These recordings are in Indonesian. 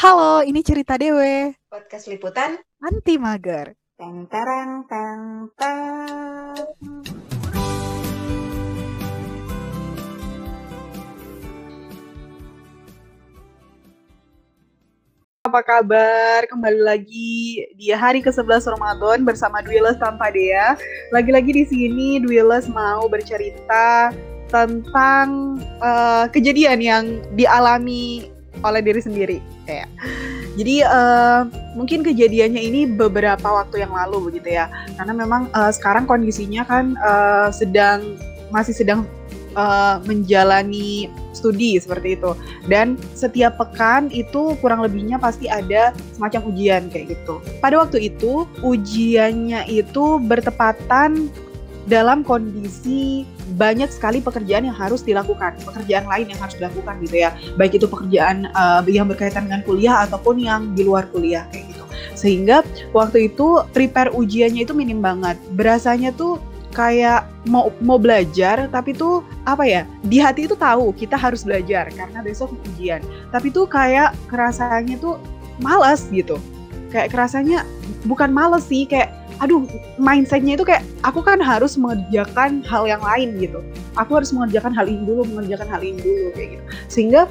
Halo, ini cerita Dewe, Podcast liputan anti mager. Teng tereng teng teng. Apa kabar? Kembali lagi di hari ke-11 Ramadan bersama Dwiles tanpa Dea. Lagi-lagi di sini Dwiles mau bercerita tentang eh, kejadian yang dialami oleh diri sendiri. Kayak. Jadi eh, mungkin kejadiannya ini beberapa waktu yang lalu begitu ya. Karena memang eh, sekarang kondisinya kan eh, sedang masih sedang eh, menjalani studi seperti itu. Dan setiap pekan itu kurang lebihnya pasti ada semacam ujian kayak gitu. Pada waktu itu ujiannya itu bertepatan dalam kondisi banyak sekali pekerjaan yang harus dilakukan, pekerjaan lain yang harus dilakukan gitu ya. Baik itu pekerjaan uh, yang berkaitan dengan kuliah ataupun yang di luar kuliah kayak gitu. Sehingga waktu itu prepare ujiannya itu minim banget. Berasanya tuh kayak mau mau belajar tapi tuh apa ya di hati itu tahu kita harus belajar karena besok ujian tapi tuh kayak kerasanya tuh malas gitu kayak kerasanya bukan males sih kayak aduh mindsetnya itu kayak aku kan harus mengerjakan hal yang lain gitu. Aku harus mengerjakan hal ini dulu mengerjakan hal ini dulu kayak gitu. Sehingga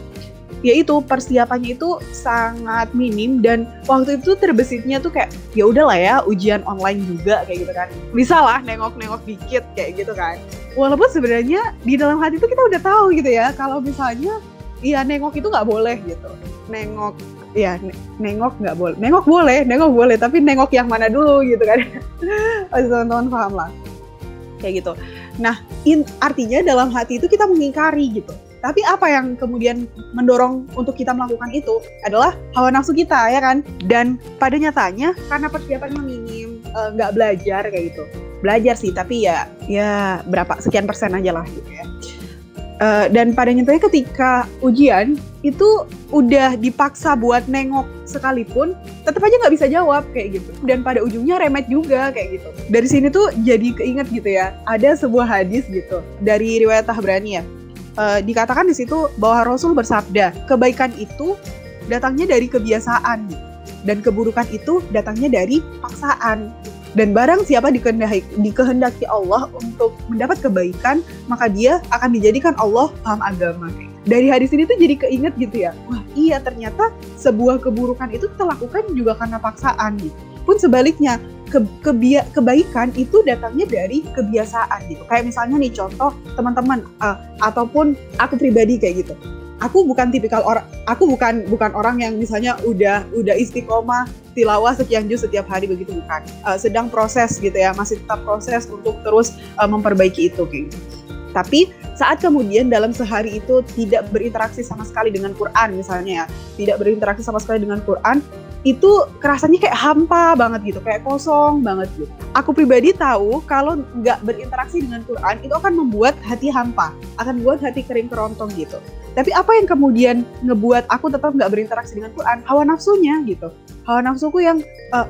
ya itu persiapannya itu sangat minim dan waktu itu terbesitnya tuh kayak ya udahlah ya ujian online juga kayak gitu kan. Bisa lah nengok-nengok dikit kayak gitu kan. Walaupun sebenarnya di dalam hati itu kita udah tahu gitu ya kalau misalnya ya nengok itu nggak boleh gitu nengok ya nengok nggak boleh nengok boleh nengok boleh tapi nengok yang mana dulu gitu kan. Teman-teman paham lah. Kayak gitu. Nah in, artinya dalam hati itu kita mengingkari gitu. Tapi apa yang kemudian mendorong untuk kita melakukan itu adalah hawa nafsu kita ya kan? Dan pada nyatanya karena persiapannya minim nggak uh, belajar kayak gitu. Belajar sih tapi ya ya berapa sekian persen aja lah gitu ya uh, dan pada nyatanya ketika ujian itu udah dipaksa buat nengok sekalipun tetap aja nggak bisa jawab kayak gitu. Dan pada ujungnya remet juga kayak gitu. Dari sini tuh jadi keinget gitu ya ada sebuah hadis gitu dari riwayat Tabrani ya. Uh, dikatakan di situ bahwa Rasul bersabda kebaikan itu datangnya dari kebiasaan dan keburukan itu datangnya dari paksaan dan barang siapa dikehendaki, dikehendaki Allah untuk mendapat kebaikan maka dia akan dijadikan Allah paham agama. Dari hadis ini tuh jadi keinget gitu ya. Wah iya ternyata sebuah keburukan itu kita lakukan juga karena paksaan gitu. Pun sebaliknya ke, kebia, kebaikan itu datangnya dari kebiasaan gitu. Kayak misalnya nih contoh teman-teman uh, ataupun aku pribadi kayak gitu aku bukan tipikal orang aku bukan bukan orang yang misalnya udah udah istiqomah tilawah sekian juz setiap hari begitu bukan. Uh, sedang proses gitu ya masih tetap proses untuk terus uh, memperbaiki itu kayak gitu. Tapi saat kemudian dalam sehari itu tidak berinteraksi sama sekali dengan Quran misalnya ya tidak berinteraksi sama sekali dengan Quran itu kerasanya kayak hampa banget gitu, kayak kosong banget gitu. Aku pribadi tahu kalau nggak berinteraksi dengan Quran itu akan membuat hati hampa, akan membuat hati kering kerontong gitu. Tapi apa yang kemudian ngebuat aku tetap nggak berinteraksi dengan Quran? Hawa nafsunya gitu. Hawa nafsuku yang uh,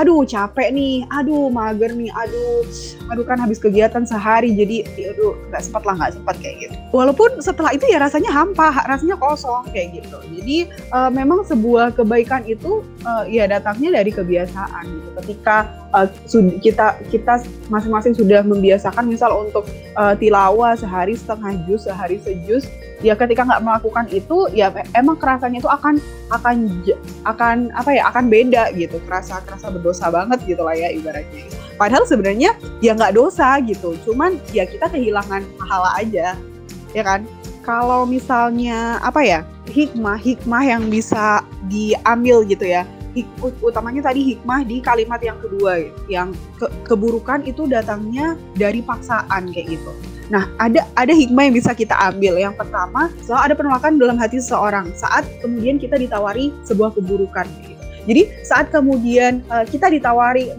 aduh capek nih, aduh mager nih, aduh, aduh kan habis kegiatan sehari jadi, aduh nggak sempat lah nggak sempat kayak gitu. Walaupun setelah itu ya rasanya hampa, rasanya kosong kayak gitu. Jadi uh, memang sebuah kebaikan itu uh, ya datangnya dari kebiasaan gitu. Ketika uh, kita kita masing-masing sudah membiasakan misal untuk uh, tilawah sehari setengah jus, sehari sejus, ya ketika nggak melakukan itu ya emang kerasanya itu akan akan akan apa ya akan beda gitu. Kerasa kerasa berdosa banget gitu lah ya ibaratnya. Padahal sebenarnya ya nggak dosa gitu. Cuman ya kita kehilangan pahala aja ya kan? Kalau misalnya apa ya hikmah hikmah yang bisa diambil gitu ya utamanya tadi hikmah di kalimat yang kedua yang ke, keburukan itu datangnya dari paksaan kayak gitu Nah, ada ada hikmah yang bisa kita ambil. Yang pertama, selalu ada penolakan dalam hati seseorang saat kemudian kita ditawari sebuah keburukan. Gitu. Jadi saat kemudian uh, kita ditawari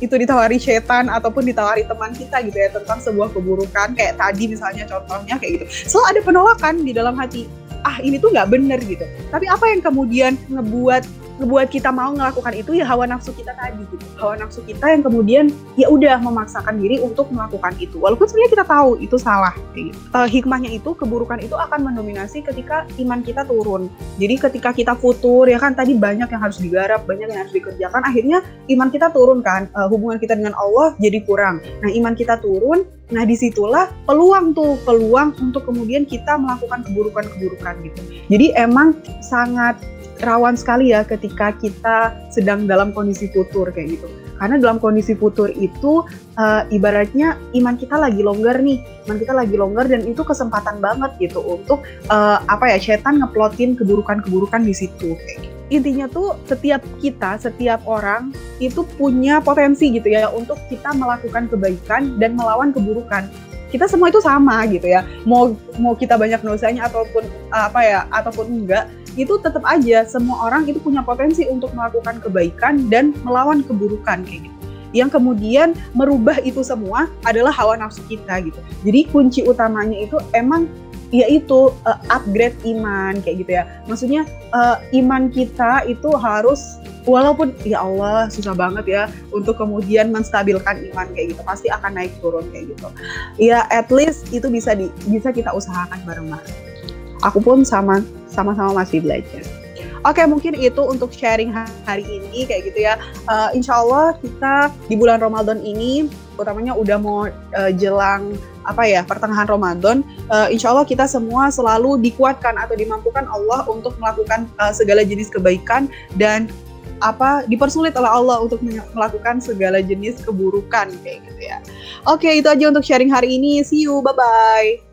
itu ditawari setan ataupun ditawari teman kita gitu ya tentang sebuah keburukan kayak tadi misalnya contohnya kayak gitu. Selalu ada penolakan di dalam hati. Ah ini tuh nggak bener gitu. Tapi apa yang kemudian ngebuat buat kita mau melakukan itu ya hawa nafsu kita tadi gitu. Hawa nafsu kita yang kemudian ya udah memaksakan diri untuk melakukan itu. Walaupun sebenarnya kita tahu itu salah gitu. Uh, hikmahnya itu keburukan itu akan mendominasi ketika iman kita turun. Jadi ketika kita futur ya kan tadi banyak yang harus digarap, banyak yang harus dikerjakan, akhirnya iman kita turun kan. Uh, hubungan kita dengan Allah jadi kurang. Nah, iman kita turun, nah di situlah peluang tuh, peluang untuk kemudian kita melakukan keburukan-keburukan gitu. Jadi emang sangat rawan sekali ya ketika kita sedang dalam kondisi futur kayak gitu. Karena dalam kondisi futur itu uh, ibaratnya iman kita lagi longgar nih, iman kita lagi longgar dan itu kesempatan banget gitu untuk uh, apa ya setan ngeplotin keburukan-keburukan di situ gitu. Intinya tuh setiap kita, setiap orang itu punya potensi gitu ya untuk kita melakukan kebaikan dan melawan keburukan kita semua itu sama gitu ya mau mau kita banyak dosanya ataupun apa ya ataupun enggak itu tetap aja semua orang itu punya potensi untuk melakukan kebaikan dan melawan keburukan kayak gitu. Yang kemudian merubah itu semua adalah hawa nafsu kita gitu. Jadi kunci utamanya itu emang yaitu uh, upgrade iman kayak gitu ya. Maksudnya uh, iman kita itu harus walaupun ya Allah susah banget ya untuk kemudian menstabilkan iman kayak gitu pasti akan naik turun kayak gitu. Ya at least itu bisa di bisa kita usahakan bareng-bareng. Aku pun sama sama-sama masih belajar. Oke, mungkin itu untuk sharing hari ini kayak gitu ya. Uh, insya Allah kita di bulan Ramadan ini, utamanya udah mau uh, jelang apa ya pertengahan Ramadan, uh, insya Allah kita semua selalu dikuatkan atau dimampukan Allah untuk melakukan uh, segala jenis kebaikan dan apa dipersulit oleh Allah untuk melakukan segala jenis keburukan kayak gitu ya. Oke, itu aja untuk sharing hari ini. See you, bye bye.